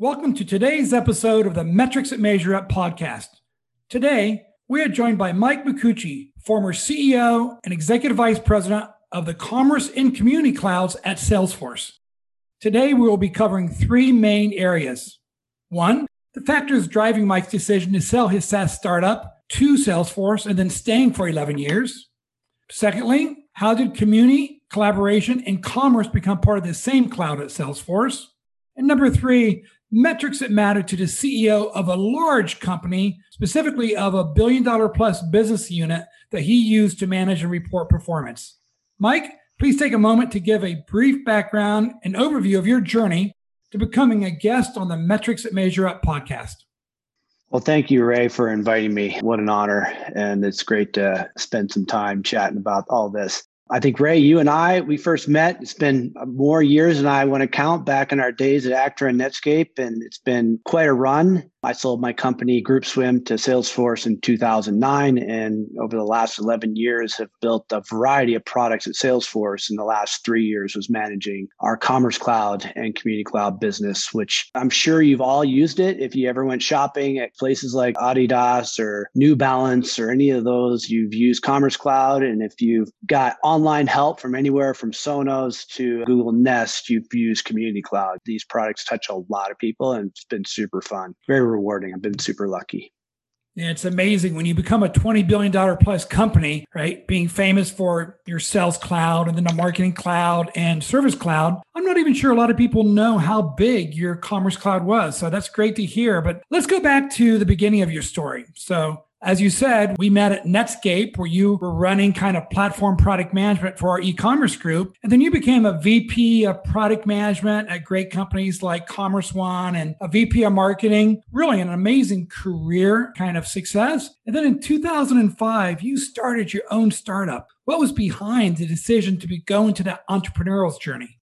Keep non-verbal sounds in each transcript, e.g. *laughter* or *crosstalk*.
Welcome to today's episode of the Metrics That Measure Up podcast. Today, we are joined by Mike Micucci, former CEO and Executive Vice President of the Commerce and Community Clouds at Salesforce. Today, we will be covering three main areas. One, the factors driving Mike's decision to sell his SaaS startup to Salesforce and then staying for 11 years. Secondly, how did community, collaboration, and commerce become part of the same cloud at Salesforce? And number three, metrics that matter to the CEO of a large company, specifically of a billion dollar plus business unit that he used to manage and report performance. Mike, please take a moment to give a brief background and overview of your journey to becoming a guest on the Metrics that Measure Up podcast. Well, thank you, Ray, for inviting me. What an honor. And it's great to spend some time chatting about all this. I think Ray, you and I, we first met. It's been more years than I want to count back in our days at Actra and Netscape, and it's been quite a run. I sold my company GroupSwim to Salesforce in 2009, and over the last 11 years have built a variety of products at Salesforce. In the last three years, was managing our Commerce Cloud and Community Cloud business, which I'm sure you've all used it. If you ever went shopping at places like Adidas or New Balance or any of those, you've used Commerce Cloud, and if you've got online help from anywhere from Sonos to Google Nest, you've used Community Cloud. These products touch a lot of people, and it's been super fun. Very rewarding. I've been super lucky. Yeah, it's amazing when you become a $20 billion plus company, right? Being famous for your sales cloud and then the marketing cloud and service cloud. I'm not even sure a lot of people know how big your commerce cloud was. So that's great to hear. But let's go back to the beginning of your story. So as you said, we met at Netscape where you were running kind of platform product management for our e-commerce group. And then you became a VP of product management at great companies like Commerce One and a VP of marketing. Really an amazing career kind of success. And then in 2005, you started your own startup. What was behind the decision to be going to that entrepreneurial journey?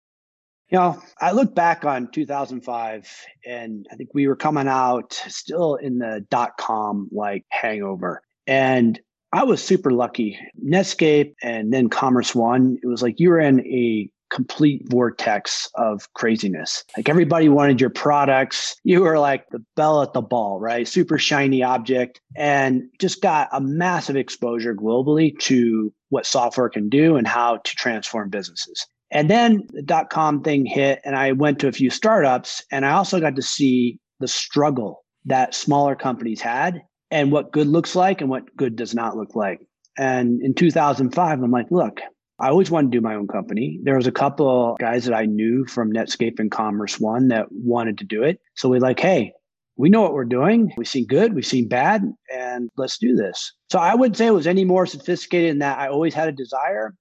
You know, I look back on 2005 and I think we were coming out still in the dot com like hangover. And I was super lucky. Netscape and then Commerce One, it was like you were in a complete vortex of craziness. Like everybody wanted your products. You were like the belle at the ball, right? Super shiny object and just got a massive exposure globally to what software can do and how to transform businesses. And then the dot com thing hit, and I went to a few startups, and I also got to see the struggle that smaller companies had and what good looks like and what good does not look like. And in 2005, I'm like, look, I always wanted to do my own company. There was a couple guys that I knew from Netscape and Commerce One that wanted to do it. So we're like, hey, we know what we're doing. We've seen good, we've seen bad, and let's do this. So I wouldn't say it was any more sophisticated than that. I always had a desire.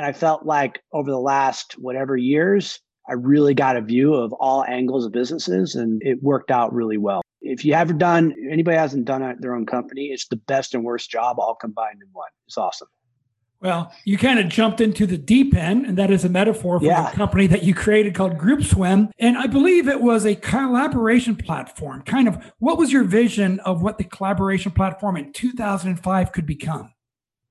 And I felt like over the last whatever years, I really got a view of all angles of businesses and it worked out really well. If you haven't done, anybody hasn't done their own company, it's the best and worst job all combined in one. It's awesome. Well, you kind of jumped into the deep end, and that is a metaphor for yeah. the company that you created called GroupSwim. And I believe it was a collaboration platform. Kind of what was your vision of what the collaboration platform in 2005 could become?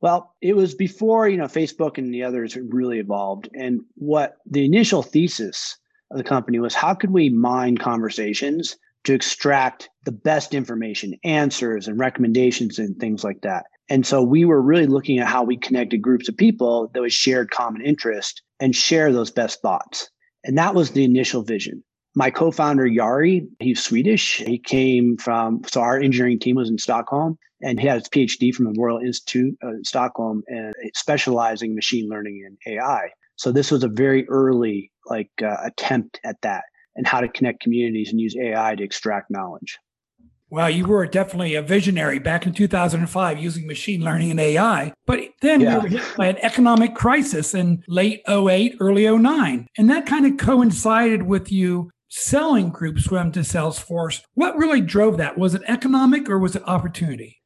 Well, it was before, you know, Facebook and the others really evolved. And what the initial thesis of the company was how could we mine conversations to extract the best information, answers and recommendations and things like that. And so we were really looking at how we connected groups of people that was shared common interest and share those best thoughts. And that was the initial vision. My co-founder Jari, he's Swedish. He came from so our engineering team was in Stockholm and he had his PhD from the Royal Institute uh, in Stockholm and specializing in machine learning and AI. So this was a very early like uh, attempt at that and how to connect communities and use AI to extract knowledge. Well, you were definitely a visionary back in 2005 using machine learning and AI. But then yeah. we were hit by an economic crisis in late 08, early 09. And that kind of coincided with you selling GroupSwim to Salesforce. What really drove that? Was it economic or was it opportunity?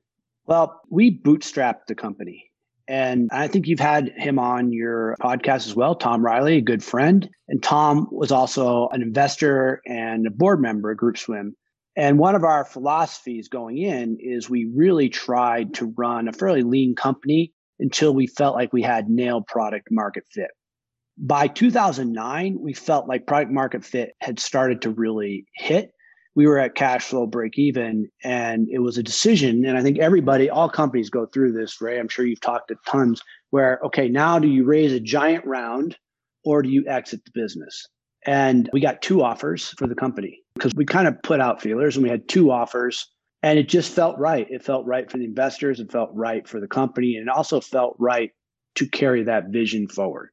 Well, we bootstrapped the company. And I think you've had him on your podcast as well, Tom Riley, a good friend. And Tom was also an investor and a board member at GroupSwim. And one of our philosophies going in is we really tried to run a fairly lean company until we felt like we had nailed product market fit. By 2009, we felt like product market fit had started to really hit. We were at cash flow break even and it was a decision and i think everybody all companies go through this ray. I'm sure you've talked to tons where okay now do you raise a giant round or do you exit the business? And we got two offers for the company because we kind of put out feelers and we had two offers and it just felt right. It felt right for the investors it felt right for the company and it also felt right to carry that vision forward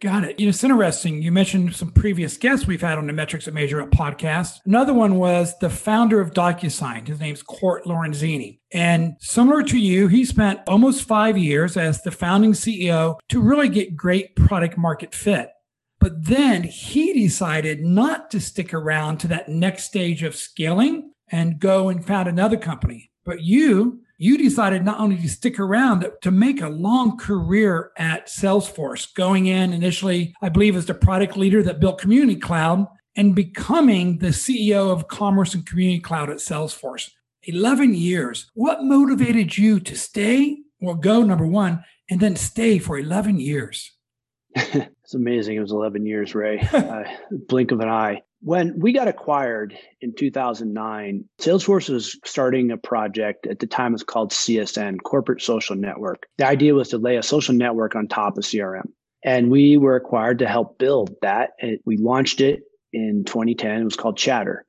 Got it. You know, it's interesting. You mentioned some previous guests we've had on the Metrics that Measure Up podcast. Another one was the founder of DocuSign. His name's Court Lorenzini. And similar to you, he spent almost five years as the founding CEO to really get great product market fit. But then he decided not to stick around to that next stage of scaling and go and found another company. But you you decided not only to stick around, but to make a long career at Salesforce, going in initially, I believe, as the product leader that built Community Cloud and becoming the CEO of Commerce and Community Cloud at Salesforce. 11 years. What motivated you to stay or go, number one, and then stay for 11 years? *laughs* it's amazing. It was 11 years, Ray. *laughs* uh, blink of an eye. When we got acquired in 2009, Salesforce was starting a project at the time it was called CSN, Corporate Social Network. The idea was to lay a social network on top of CRM. And we were acquired to help build that. And we launched it in 2010. It was called Chatter.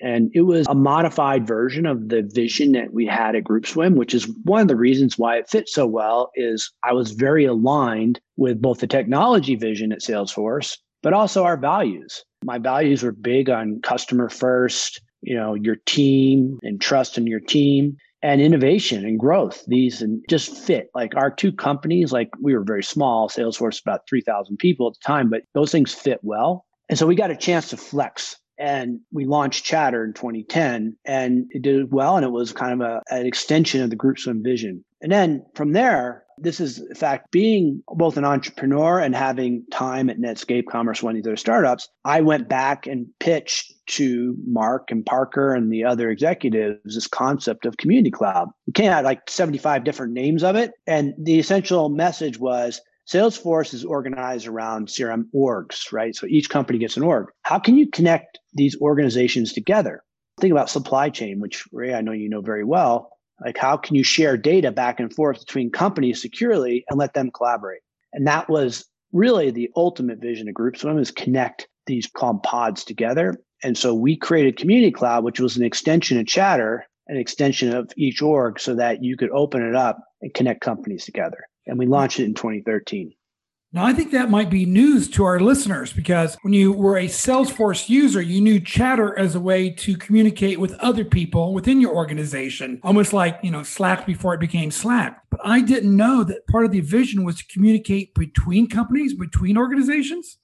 And it was a modified version of the vision that we had at GroupSwim, which is one of the reasons why it fits so well is I was very aligned with both the technology vision at Salesforce, but also our values my values were big on customer first, you know, your team and trust in your team and innovation and growth. These and just fit like our two companies, like we were very small, Salesforce about 3,000 people at the time, but those things fit well. And so we got a chance to flex and we launched Chatter in 2010 and it did well. And it was kind of a, an extension of the GroupSwim vision. And then from there, this is, in fact, being both an entrepreneur and having time at Netscape, Commerce One, these other startups. I went back and pitched to Mark and Parker and the other executives this concept of Community Cloud. We came out like 75 different names of it. And the essential message was Salesforce is organized around CRM orgs, right? So each company gets an org. How can you connect these organizations together? Think about supply chain, which Ray, I know you know very well. Like, how can you share data back and forth between companies securely and let them collaborate? And that was really the ultimate vision of GroupSwim is connect these called pods together. And so we created Community Cloud, which was an extension of Chatter, an extension of each org so that you could open it up and connect companies together. And we launched it in 2013. Now, I think that might be news to our listeners because when you were a Salesforce user, you knew Chatter as a way to communicate with other people within your organization, almost like, you know, Slack before it became Slack. But I didn't know that part of the vision was to communicate between companies, between organizations.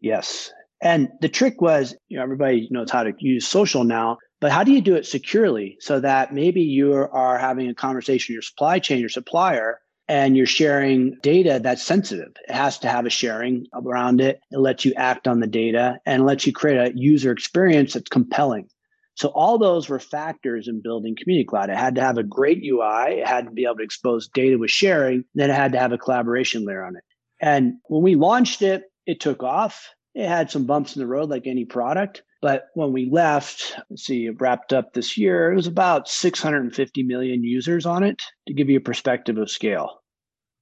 Yes. And the trick was, you know, everybody knows how to use social now, but how do you do it securely so that maybe you are having a conversation with your supply chain, your supplier, and you're sharing data that's sensitive. It has to have a sharing around it. It lets you act on the data and lets you create a user experience that's compelling. So all those were factors in building Community Cloud. It had to have a great UI. It had to be able to expose data with sharing. Then it had to have a collaboration layer on it. And when we launched it, it took off. It had some bumps in the road like any product. But when we left, let's see, it wrapped up this year, it was about 650 million users on it to give you a perspective of scale.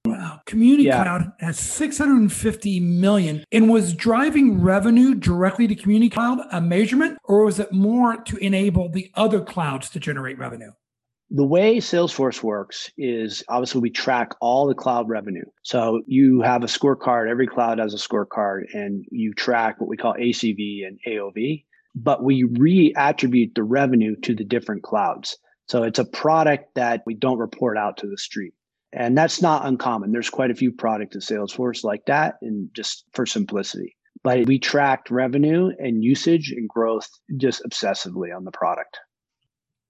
Wow. Community yeah. Cloud has 650 million and was driving revenue directly to Community Cloud a measurement, or was it more to enable the other clouds to generate revenue? The way Salesforce works is obviously we track all the cloud revenue. So you have a scorecard, every cloud has a scorecard, and you track what we call ACV and AOV. But we re-attribute the revenue to the different clouds. So it's a product that we don't report out to the street. And that's not uncommon. There's quite a few products at Salesforce like that, and just for simplicity. But we tracked revenue and usage and growth just obsessively on the product.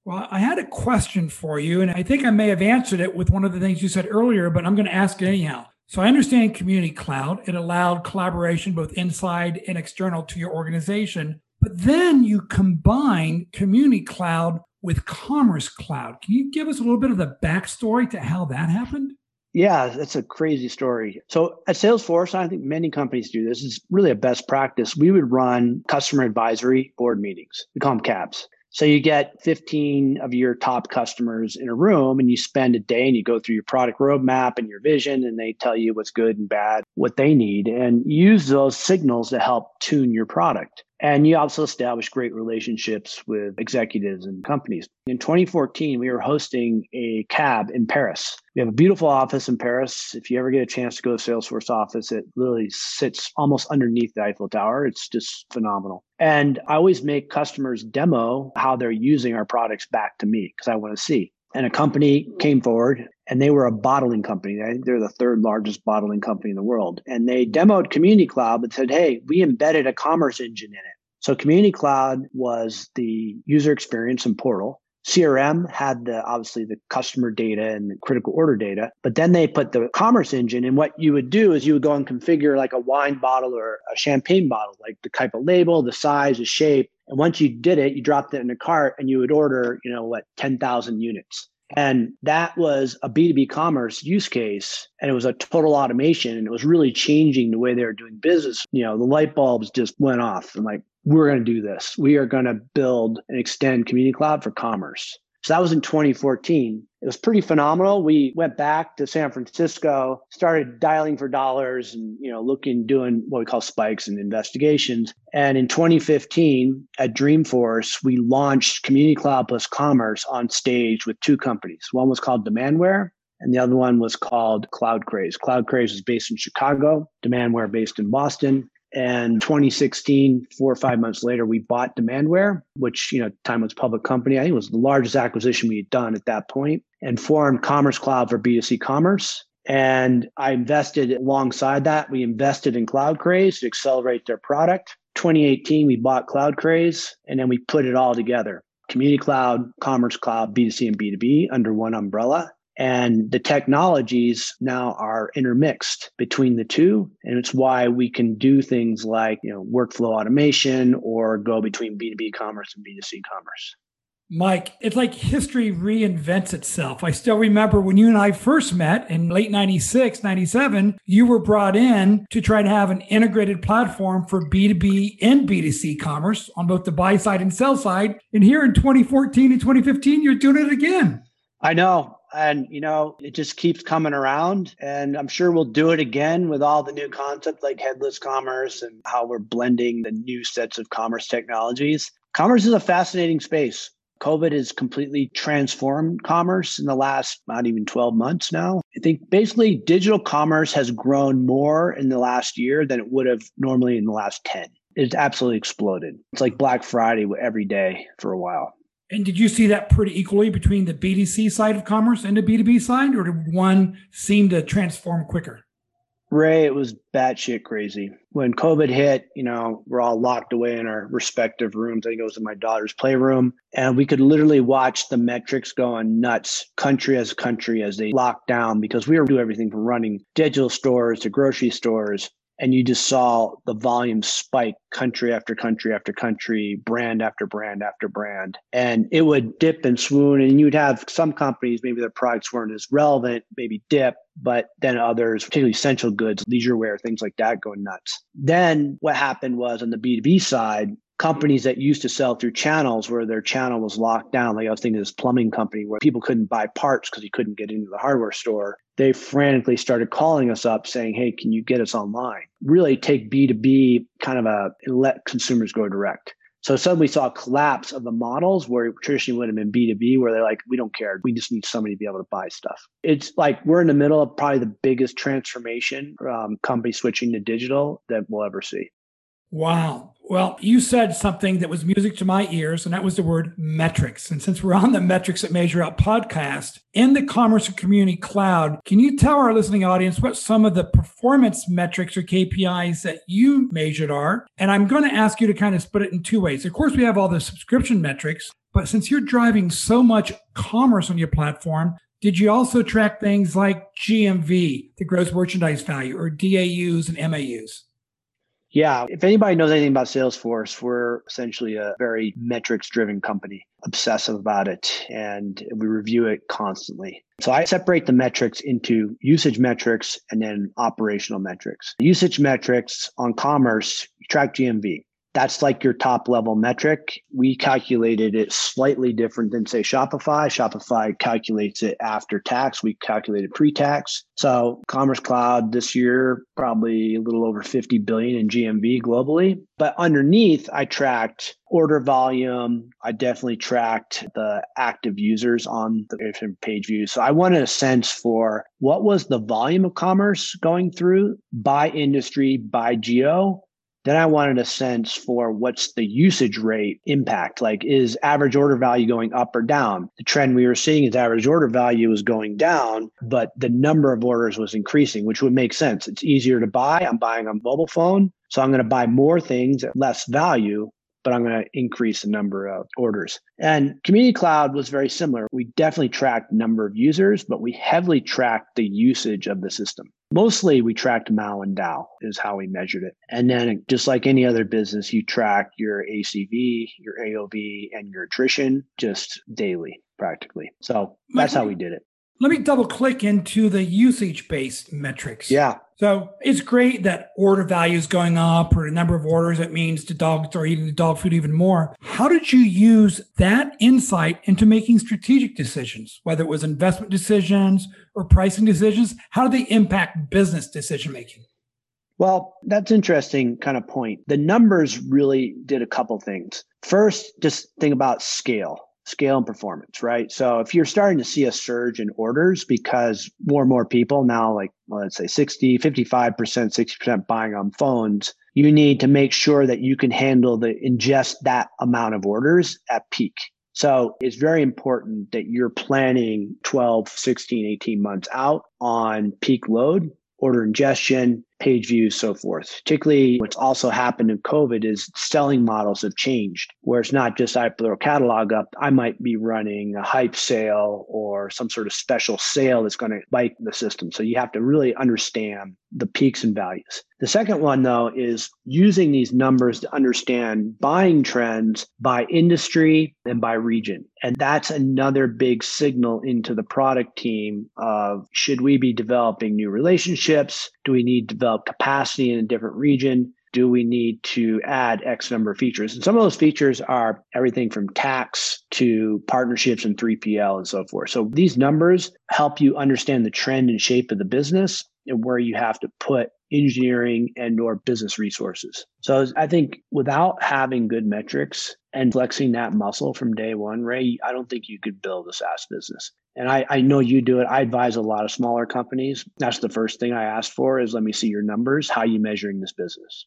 Well, I had a question for you, and I think I may have answered it with one of the things you said earlier, but I'm going to ask it anyhow. So I understand Community Cloud. It allowed collaboration both inside and external to your organization. But then you combine Community Cloud with Commerce Cloud. Can you give us a little bit of the backstory to how that happened? Yeah, that's a crazy story. So at Salesforce, I think many companies do this. It's really a best practice. We would run customer advisory board meetings. We call them CABs. So you get 15 of your top customers in a room and you spend a day and you go through your product roadmap and your vision and they tell you what's good and bad, what they need and use those signals to help tune your product. And you also establish great relationships with executives and companies. In 2014, we were hosting a cab in Paris. We have a beautiful office in Paris. If you ever get a chance to go to Salesforce office, it literally sits almost underneath the Eiffel Tower. It's just phenomenal. And I always make customers demo how they're using our products back to me because I want to see. And a company came forward and they were a bottling company. They're the third largest bottling company in the world. And they demoed Community Cloud but said, hey, we embedded a commerce engine in it. So Community Cloud was the user experience and portal. CRM had the obviously the customer data and the critical order data, but then they put the commerce engine. And what you would do is you would go and configure like a wine bottle or a champagne bottle, like the type of label, the size, the shape. And once you did it, you dropped it in a cart and you would order, you know, what, 10,000 units. And that was a B2B commerce use case. And it was a total automation. And it was really changing the way they were doing business. You know, the light bulbs just went off. And like, we're going to do this. We are going to build and extend Community Cloud for commerce. So that was in 2014. It was pretty phenomenal. We went back to San Francisco, started dialing for dollars and, you know, looking, doing what we call spikes and investigations. And in 2015 at Dreamforce, we launched Community Cloud plus Commerce on stage with two companies. One was called Demandware and the other one was called CloudCraze. Cloud Craze is based in Chicago, Demandware based in Boston. And 2016, four or five months later, we bought Demandware, which, you know, time was public company. I think it was the largest acquisition we had done at that point and formed Commerce Cloud for B2C commerce. And I invested alongside that. We invested in CloudCraze to accelerate their product. 2018, we bought CloudCraze and then we put it all together. Community Cloud, Commerce Cloud, B2C and B2B under one umbrella. And the technologies now are intermixed between the two. And it's why we can do things like, you know, workflow automation or go between B2B commerce and B2C commerce. Mike, it's like history reinvents itself. I still remember when you and I first met in late 96, 97, you were brought in to try to have an integrated platform for B2B and B2C commerce on both the buy side and sell side. And here in 2014 and 2015, you're doing it again. I know and you know it just keeps coming around. And i'm sure we'll do it again with all the new concepts like headless commerce and how we're blending the new sets of commerce technologies. Commerce is a fascinating space. Covid has completely transformed commerce in the last not even 12 months now. I think basically digital commerce has grown more in the last year than it would have normally in the last 10 it's absolutely exploded. It's like black friday every day for a while and did you see that pretty equally between the B2C side of commerce and the B2B side, or did one seem to transform quicker? Ray, it was batshit crazy. When COVID hit, you know, we're all locked away in our respective rooms. I think it was in my daughter's playroom. And we could literally watch the metrics going nuts, country as country, as they locked down because we were doing everything from running digital stores to grocery stores and you just saw the volume spike country after country after country brand after brand after brand. And it would dip and swoon and you'd have some companies maybe their products weren't as relevant maybe dip but then others particularly essential goods leisure wear things like that going nuts. Then what happened was on the b2b side companies that used to sell through channels where their channel was locked down. Like I was thinking this plumbing company where people couldn't buy parts because you couldn't get into the hardware store. They frantically started calling us up saying, Hey, can you get us online? Really take B2B kind of a let consumers go direct. So suddenly we saw a collapse of the models where traditionally would have been B2B, where they're like, we don't care. We just need somebody to be able to buy stuff. It's like we're in the middle of probably the biggest transformation um, company switching to digital that we'll ever see. Wow. Well, you said something that was music to my ears, and that was the word metrics. And since we're on the Metrics that Measure Up podcast in the Commerce and Community Cloud, can you tell our listening audience what some of the performance metrics or KPIs that you measured are? And I'm going to ask you to kind of split it in two ways. Of course, we have all the subscription metrics, but since you're driving so much commerce on your platform, did you also track things like GMV, the gross merchandise value, or DAUs and MAUs? Yeah. If anybody knows anything about Salesforce, we're essentially a very metrics driven company, obsessive about it, and we review it constantly. So I separate the metrics into usage metrics and then operational metrics. Usage metrics on commerce, you track GMV that's like your top level metric. We calculated it slightly different than say Shopify. Shopify calculates it after tax. We calculated pre-tax. So Commerce Cloud this year probably a little over 50 billion in GMV globally. But underneath, I tracked order volume. I definitely tracked the active users on the different page views. So I wanted a sense for what was the volume of commerce going through by industry, by geo, then I wanted a sense for what's the usage rate impact. Like, is average order value going up or down? The trend we were seeing is average order value was going down, but the number of orders was increasing, which would make sense. It's easier to buy. I'm buying on mobile phone. So I'm going to buy more things at less value but I'm going to increase the number of orders. And Community Cloud was very similar. We definitely tracked number of users, but we heavily tracked the usage of the system. Mostly we tracked MAU and DAU is how we measured it. And then just like any other business, you track your ACV, your AOV, and your attrition just daily practically. So that's how we did it. Let me double click into the usage based metrics. Yeah. So it's great that order value is going up or the number of orders it means the dogs are eating the dog food even more. How did you use that insight into making strategic decisions, whether it was investment decisions or pricing decisions? How did they impact business decision making? Well, that's interesting kind of point. The numbers really did a couple things. First, just think about scale scale and performance, right? So if you're starting to see a surge in orders because more and more people now, like well, let's say 60, 55%, 60% buying on phones, you need to make sure that you can handle the ingest that amount of orders at peak. So it's very important that you're planning 12, 16, 18 months out on peak load, order ingestion, page views, so forth. Particularly what's also happened in COVID is selling models have changed, where it's not just I throw a catalog up. I might be running a hype sale or some sort of special sale that's going to bite the system. So you have to really understand the peaks and values. The second one, though, is using these numbers to understand buying trends by industry and by region. And that's another big signal into the product team of should we be developing new relationships? Do we need to develop capacity in a different region? Do we need to add X number of features? And some of those features are everything from tax to partnerships and 3PL and so forth. So these numbers help you understand the trend and shape of the business and where you have to put engineering and or business resources. So I think without having good metrics and flexing that muscle from day one, Ray, I don't think you could build a SaaS business. And I, I know you do it. I advise a lot of smaller companies. That's the first thing I ask for is let me see your numbers. How are you measuring this business?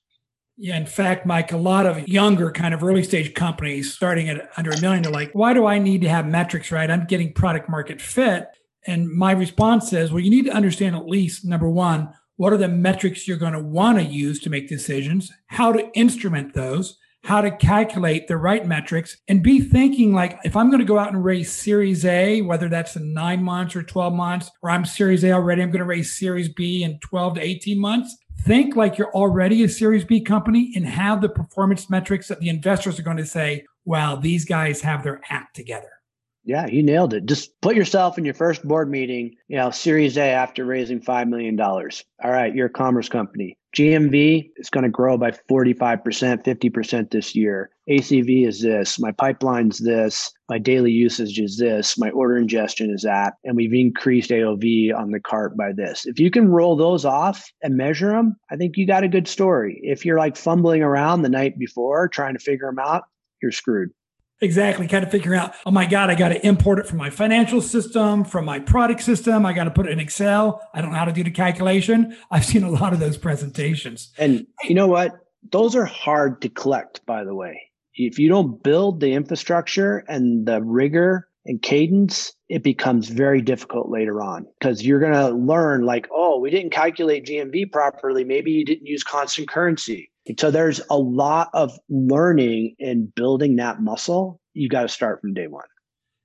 Yeah, in fact, Mike, a lot of younger kind of early stage companies starting at under a million are like, why do I need to have metrics, right? I'm getting product market fit. And my response says, well, you need to understand at least number one, what are the metrics you're going to want to use to make decisions, how to instrument those, how to calculate the right metrics, and be thinking like, if I'm going to go out and raise Series A, whether that's in nine months or 12 months, or I'm Series A already, I'm going to raise Series B in 12 to 18 months. Think like you're already a Series B company and have the performance metrics that the investors are going to say, wow, these guys have their act together. Yeah, you nailed it. Just put yourself in your first board meeting, you know, Series A after raising $5 million. All right, you're a commerce company. GMV is going to grow by 45%, 50% this year. ACV is this. My pipeline's this. My daily usage is this. My order ingestion is that. And we've increased AOV on the cart by this. If you can roll those off and measure them, I think you got a good story. If you're like fumbling around the night before trying to figure them out, you're screwed. Exactly. Kind of figuring out, oh my God, I got to import it from my financial system, from my product system. I got to put it in Excel. I don't know how to do the calculation. I've seen a lot of those presentations. And you know what? those are hard to collect, by the way. If you don't build the infrastructure and the rigor and cadence, it becomes very difficult later on because you're going to learn like, oh, we didn't calculate GMV properly. Maybe you didn't use constant currency. So there's a lot of learning and building that muscle. You got to start from day one.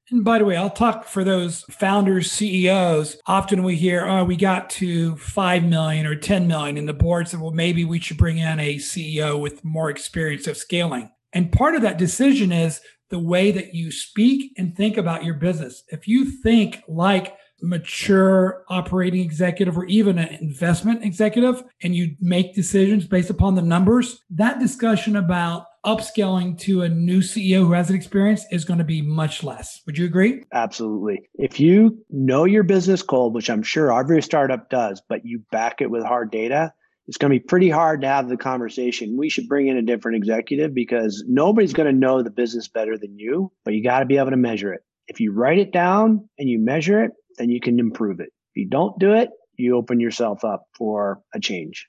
And by the way, I'll talk for those founders, CEOs. Often we hear, oh, we got to 5 million or 10 million. And the board said, well, maybe we should bring in a CEO with more experience of scaling. And part of that decision is the way that you speak and think about your business. If you think like mature operating executive or even an investment executive and you make decisions based upon the numbers, that discussion about upscaling to a new CEO who has an experience is going to be much less. Would you agree? Absolutely. If you know your business cold, which I'm sure every startup does, but you back it with hard data, it's going to be pretty hard to have the conversation. We should bring in a different executive because nobody's going to know the business better than you, but you got to be able to measure it. If you write it down and you measure it, then you can improve it. If you don't do it, you open yourself up for a change.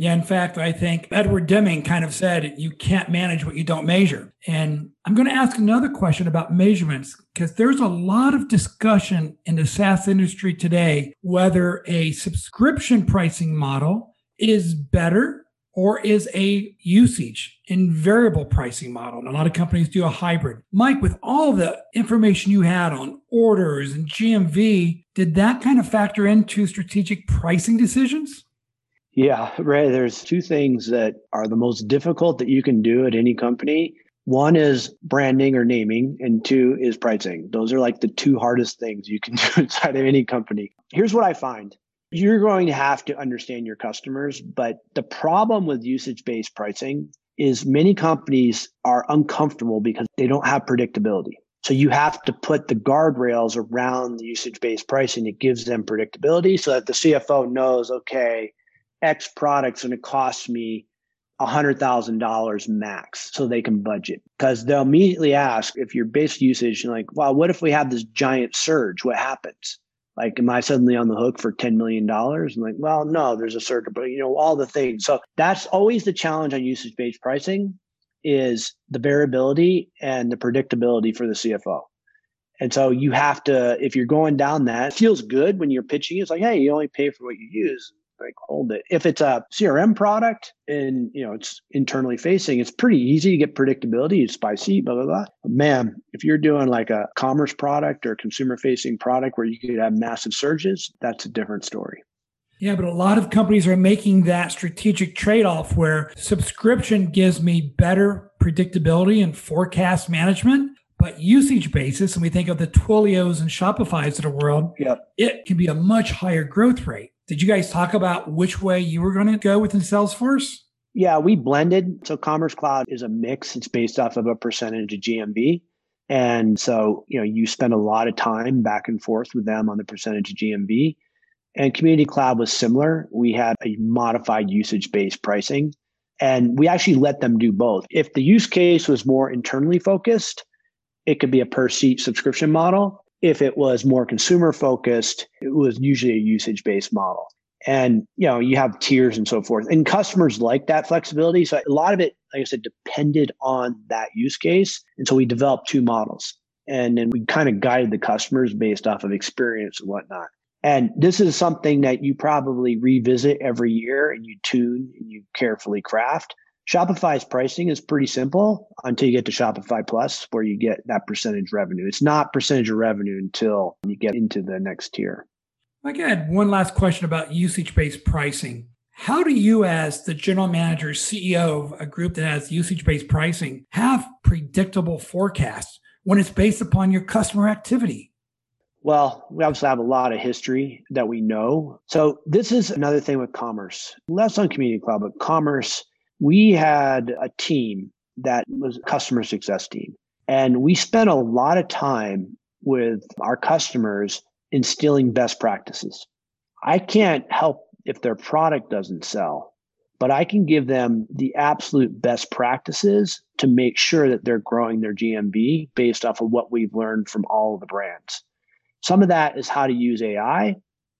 Yeah, in fact, I think Edward Deming kind of said you can't manage what you don't measure. And I'm going to ask another question about measurements because there's a lot of discussion in the SaaS industry today whether a subscription pricing model is better or is a usage and variable pricing model. And a lot of companies do a hybrid. Mike, with all the information you had on orders and GMV, did that kind of factor into strategic pricing decisions? Yeah, Ray, there's two things that are the most difficult that you can do at any company. One is branding or naming, and two is pricing. Those are like the two hardest things you can *laughs* do inside of any company. Here's what I find you're going to have to understand your customers. But the problem with usage based pricing is many companies are uncomfortable because they don't have predictability. So you have to put the guardrails around the usage based pricing. It gives them predictability so that the CFO knows, okay, X product's going to cost me $100,000 max so they can budget. Because they'll immediately ask if your base usage, like, well, what if we have this giant surge? What happens? Like, am I suddenly on the hook for $10 million? I'm like, well, no, there's a certain, but you know, all the things. So that's always the challenge on usage based pricing is the variability and the predictability for the CFO. And so you have to, if you're going down that, it feels good when you're pitching. It's like, hey, you only pay for what you use like hold it. If it's a CRM product and you know it's internally facing, it's pretty easy to get predictability. It's by seat, blah blah blah. But man, if you're doing like a commerce product or consumer facing product where you could have massive surges, that's a different story. Yeah, but a lot of companies are making that strategic trade off where subscription gives me better predictability and forecast management. But usage basis, and we think of the Twilios and Shopify's of the world, yep. it can be a much higher growth rate. Did you guys talk about which way you were going to go within Salesforce? Yeah, we blended. So Commerce Cloud is a mix. It's based off of a percentage of GMV. And so, you know, you spend a lot of time back and forth with them on the percentage of GMV. And Community Cloud was similar. We had a modified usage based pricing, and we actually let them do both. If the use case was more internally focused, it could be a per seat subscription model. If it was more consumer focused, it was usually a usage based model. And you know, you have tiers and so forth. And customers like that flexibility. So a lot of it, like I said, depended on that use case. And so we developed two models. And then we kind of guided the customers based off of experience and whatnot. And this is something that you probably revisit every year and you tune and you carefully craft. Shopify's pricing is pretty simple until you get to Shopify Plus, where you get that percentage revenue. It's not percentage of revenue until you get into the next tier. I had one last question about usage based pricing. How do you, as the general manager, CEO of a group that has usage based pricing, have predictable forecasts when it's based upon your customer activity? Well, we obviously have a lot of history that we know. So, this is another thing with commerce, less on Community Cloud, but commerce we had a team that was a customer success team. And we spent a lot of time with our customers instilling best practices. I can't help if their product doesn't sell, but I can give them the absolute best practices to make sure that they're growing their GMV based off of what we've learned from all of the brands. Some of that is how to use AI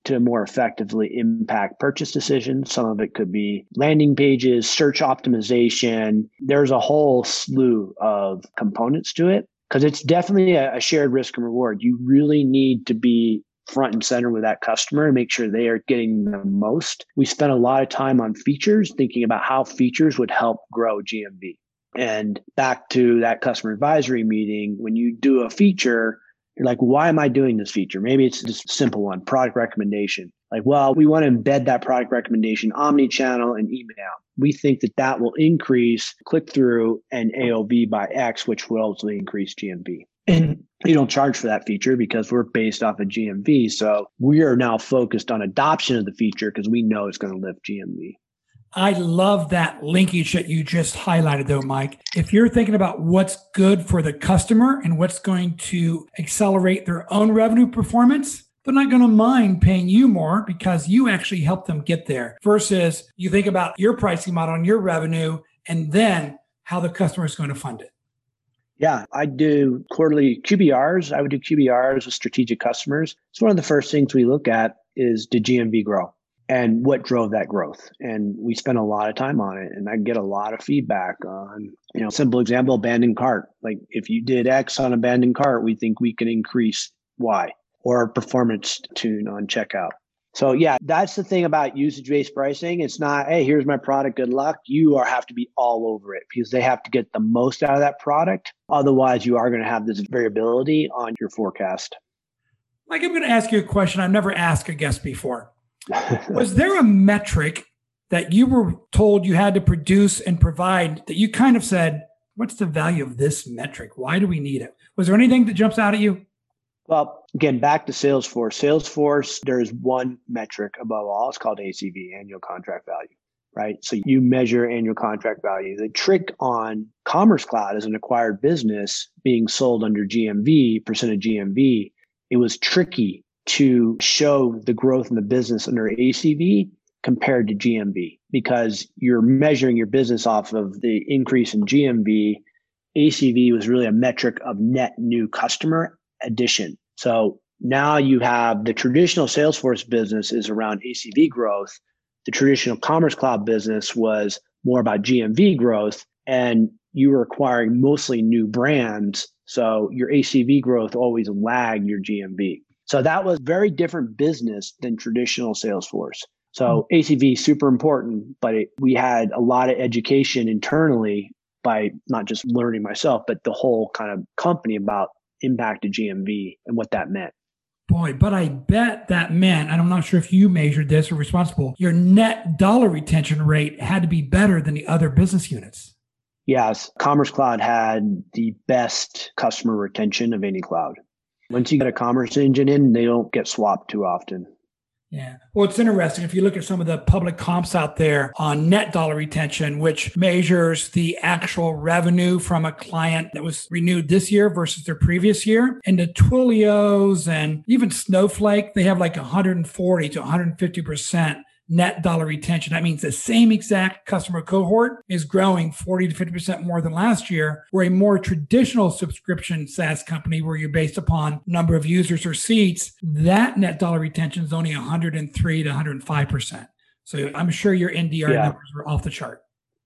to more effectively impact purchase decisions. Some of it could be landing pages, search optimization. There's a whole slew of components to it because it's definitely a, shared risk and reward. You really need to be front and center with that customer and make sure they are getting the most. We spent a lot of time on features, thinking about how features would help grow GMV. And back to that customer advisory meeting, when you do a feature, you're like, why am I doing this feature? Maybe it's just a simple one, product recommendation. Like, well, we want to embed that product recommendation omni-channel and email. We think that that will increase click through and AOV by X, which will ultimately increase GMV. And you don't charge for that feature because we're based off of GMV. So we are now focused on adoption of the feature because we know it's going to lift GMV. I love that linkage that you just highlighted, though, Mike. If you're thinking about what's good for the customer and what's going to accelerate their own revenue performance, they're not going to mind paying you more because you actually help them get there versus you think about your pricing model and your revenue and then how the customer is going to fund it. Yeah, I do quarterly QBRs. I would do QBRs with strategic customers. It's one of the first things we look at is did GMV grow? And what drove that growth. And we spent a lot of time on it. And I get a lot of feedback on, you know, simple example, abandoned cart. Like if you did X on abandoned cart, we think we can increase Y or performance tune on checkout. So yeah, that's the thing about usage-based pricing. It's not, hey, here's my product, good luck. You are have to be all over it because they have to get the most out of that product. Otherwise, you are going to have this variability on your forecast. Mike, I'm going to ask you a question I've never asked a guest before. Was there a metric that you were told you had to produce and provide that you kind of said, what's the value of this metric? Why do we need it? Was there anything that jumps out at you? Well, again, back to Salesforce. Salesforce, there is one metric above all. It's called ACV, annual contract value, right? So you measure annual contract value. The trick on Commerce Cloud as an acquired business being sold under GMV, percent of GMV, it was tricky to show the growth in the business under ACV compared to GMV because you're measuring your business off of the increase in GMV. ACV was really a metric of net new customer addition. So now you have the traditional Salesforce business is around ACV growth. The traditional Commerce Cloud business was more about GMV growth, and you were acquiring mostly new brands. So your ACV growth always lagged your GMV. So that was very different business than traditional Salesforce. So mm-hmm. ACV super important, but it, we had a lot of education internally by not just learning myself, but the whole kind of company about impact impacted GMV and what that meant. Boy, but I bet that meant, and I'm not sure if you measured this or responsible, your net dollar retention rate had to be better than the other business units. Yes, Commerce Cloud had the best customer retention of any cloud. Once you get a commerce engine in, they don't get swapped too often. Yeah. Well, it's interesting. If you look at some of the public comps out there on net dollar retention, which measures the actual revenue from a client that was renewed this year versus their previous year, and the Twilios and even Snowflake, they have like 140 to 150% net dollar retention. That means the same exact customer cohort is growing 40 to 50% more than last year, where a more traditional subscription SaaS company where you're based upon number of users or seats, that net dollar retention is only 103 to 105%. So I'm sure your NDR yeah. numbers were off the chart.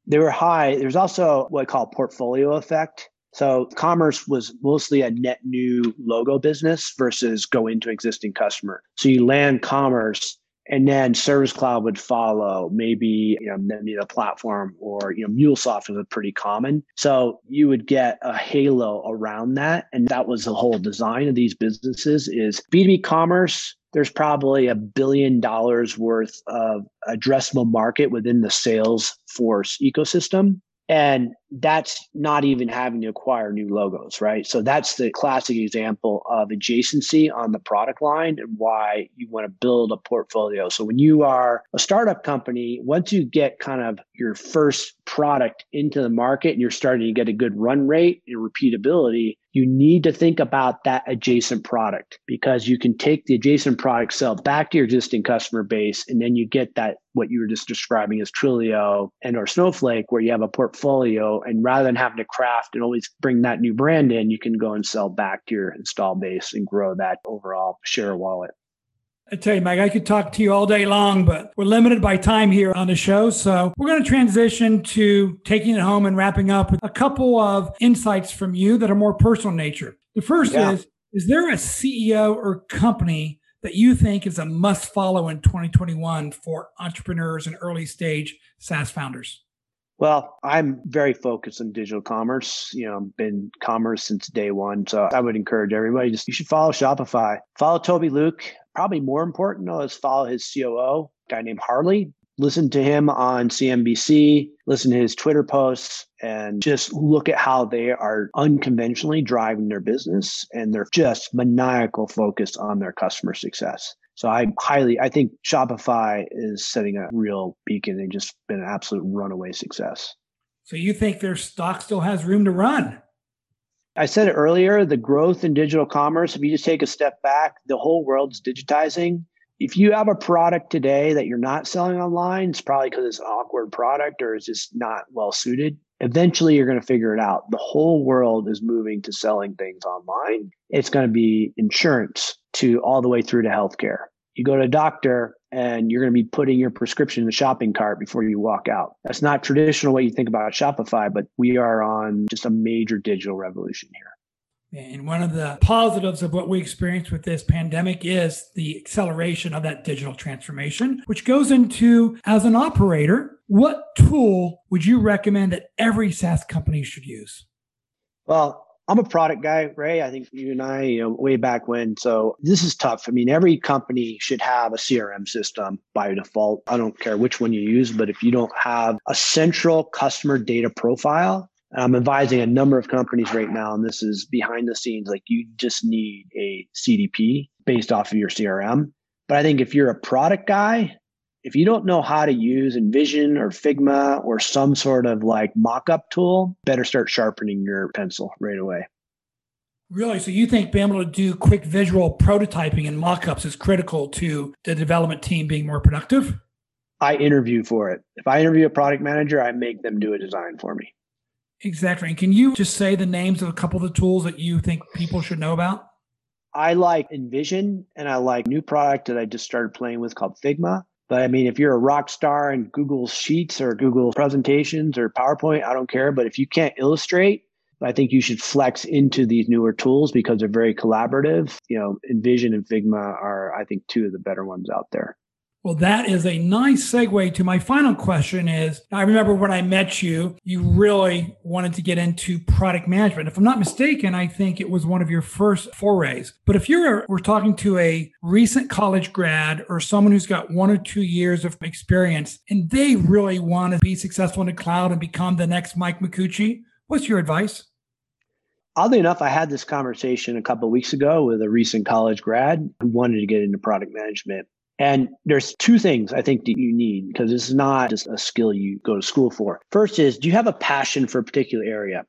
They were high. There's also what I call portfolio effect. So commerce was mostly a net new logo business versus go into existing customer. So you land commerce and then Service Cloud would follow. Maybe you know, maybe the platform or you know, MuleSoft was pretty common. So you would get a halo around that, and that was the whole design of these businesses. Is B two B commerce. There's probably a billion dollars worth of addressable market within the Salesforce ecosystem. And that's not even having to acquire new logos, right? So that's the classic example of adjacency on the product line and why you want to build a portfolio. So when you are a startup company, once you get kind of your first product into the market and you're starting to get a good run rate and repeatability, you need to think about that adjacent product because you can take the adjacent product, sell back to your existing customer base, and then you get that what you were just describing as Twilio and or Snowflake, where you have a portfolio, and rather than having to craft and always bring that new brand in, you can go and sell back to your install base and grow that overall share wallet. I tell you, Mike, I could talk to you all day long, but we're limited by time here on the show. So we're going to transition to taking it home and wrapping up with a couple of insights from you that are more personal nature. The first yeah. is Is there a CEO or company that you think is a must follow in 2021 for entrepreneurs and early stage SaaS founders? Well, I'm very focused on digital commerce. You know, been commerce since day one. So I would encourage everybody just you should follow Shopify. Follow Tobi Lütke. Probably more important though is follow his COO, guy named Harley. Listen to him on CNBC, listen to his Twitter posts, and just look at how they are unconventionally driving their business and they're just maniacal focused on their customer success. So I highly, I think Shopify is setting a real beacon and just been an absolute runaway success. So you think their stock still has room to run? I said it earlier, the growth in digital commerce, if you just take a step back, the whole world's digitizing. If you have a product today that you're not selling online, it's probably because it's an awkward product or it's just not well suited. Eventually, you're going to figure it out. The whole world is moving to selling things online. It's going to be insurance to all the way through to healthcare. You go to a doctor and you're going to be putting your prescription in the shopping cart before you walk out. That's not traditional way you think about Shopify, but we are on just a major digital revolution here. And one of the positives of what we experienced with this pandemic is the acceleration of that digital transformation, which goes into as an operator, what tool would you recommend that every SaaS company should use? Well, I'm a product guy, Ray. I think you and I, you know, way back when. So this is tough. I mean, every company should have a CRM system by default. I don't care which one you use, but if you don't have a central customer data profile, I'm advising a number of companies right now, and this is behind the scenes. Like you just need a CDP based off of your CRM. But I think if you're a product guy, if you don't know how to use InVision or Figma or some sort of like mock-up tool, better start sharpening your pencil right away. Really? So you think being able to do quick visual prototyping and mock-ups is critical to the development team being more productive? I interview for it. If I interview a product manager, I make them do a design for me. Exactly. And can you just say the names of a couple of the tools that you think people should know about? I like InVision and I like new product that I just started playing with called Figma. But I mean, if you're a rock star in Google Sheets or Google presentations or PowerPoint, I don't care. But if you can't illustrate, I think you should flex into these newer tools because they're very collaborative. You know, InVision and Figma are, I think, two of the better ones out there. Well, that is a nice segue to my final question is I remember when I met you, you really wanted to get into product management. If I'm not mistaken, I think it was one of your first forays. But if you're we're talking to a recent college grad or someone who's got one or two years of experience and they really want to be successful in the cloud and become the next Mike Micucci, what's your advice? Oddly enough, I had this conversation a couple weeks ago with a recent college grad who wanted to get into product management. And there's two things I think that you need because this is not just a skill you go to school for. First is, do you have a passion for a particular area?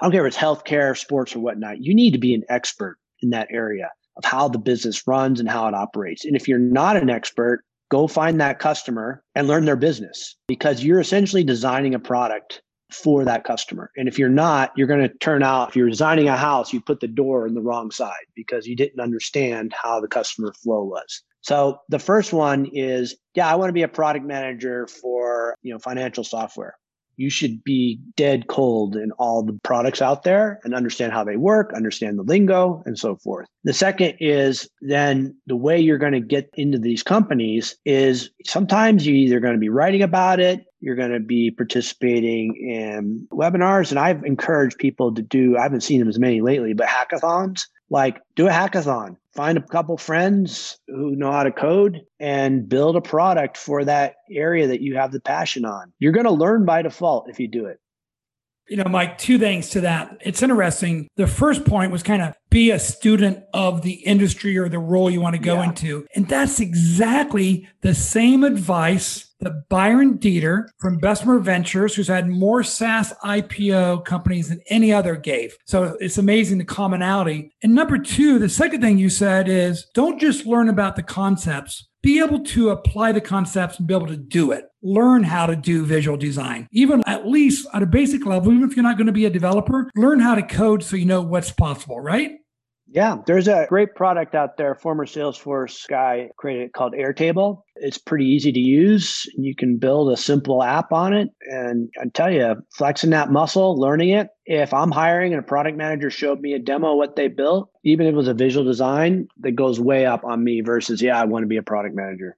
I don't care if it's healthcare, sports, or whatnot. You need to be an expert in that area of how the business runs and how it operates. And if you're not an expert, go find that customer and learn their business because you're essentially designing a product for that customer. And if you're not, you're going to turn out, if you're designing a house, you put the door in the wrong side because you didn't understand how the customer flow was. So the first one is, yeah, I want to be a product manager for, you know, financial software. You should be dead cold in all the products out there and understand how they work, understand the lingo and so forth. The second is then the way you're going to get into these companies is sometimes you're either going to be writing about it, you're going to be participating in webinars. And I've encouraged people to do, I haven't seen them as many lately, but hackathons like do a hackathon find a couple friends who know how to code and build a product for that area that you have the passion on. You're going to learn by default if you do it. You know mike two things to that. It's interesting. The first point was kind of be a student of the industry or the role you want to go yeah. into. And that's exactly the same advice that Byron Deeter from Bessemer Ventures, who's had more SaaS IPO companies than any other, gave. So it's amazing the commonality. And number two, the second thing you said is don't just learn about the concepts, be able to apply the concepts and be able to do it. Learn how to do visual design, even at least at a basic level, even if you're not going to be a developer, learn how to code so you know what's possible, right? Yeah, there's a great product out there. Former Salesforce guy created it called Airtable. It's pretty easy to use. You can build a simple app on it. And I tell you, flexing that muscle, learning it. If I'm hiring and a product manager showed me a demo of what they built, even if it was a visual design, that goes way up on me versus, yeah, I want to be a product manager.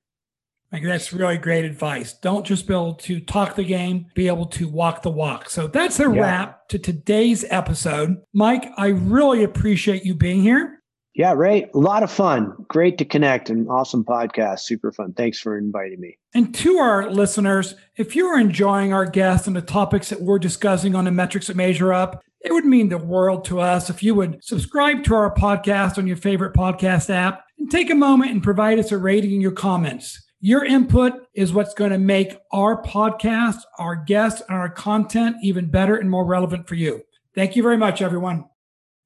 Like that's really great advice. Don't just be able to talk the game, be able to walk the walk. So that's a yeah. wrap to today's episode. Mike, I really appreciate you being here. Yeah, Ray, a lot of fun. Great to connect and awesome podcast. Super fun. Thanks for inviting me. And to our listeners, if you're enjoying our guests and the topics that we're discussing on the metrics that measure up, it would mean the world to us if you would subscribe to our podcast on your favorite podcast app and take a moment and provide us a rating in your comments. Your input is what's going to make our podcast, our guests, and our content even better and more relevant for you. Thank you very much, everyone.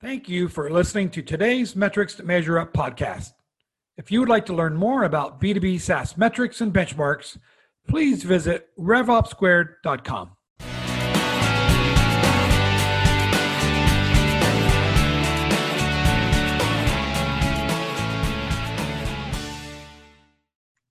Thank you for listening to today's Metrics to Measure Up podcast. If you would like to learn more about B2B SaaS metrics and benchmarks, please visit revopsquared.com.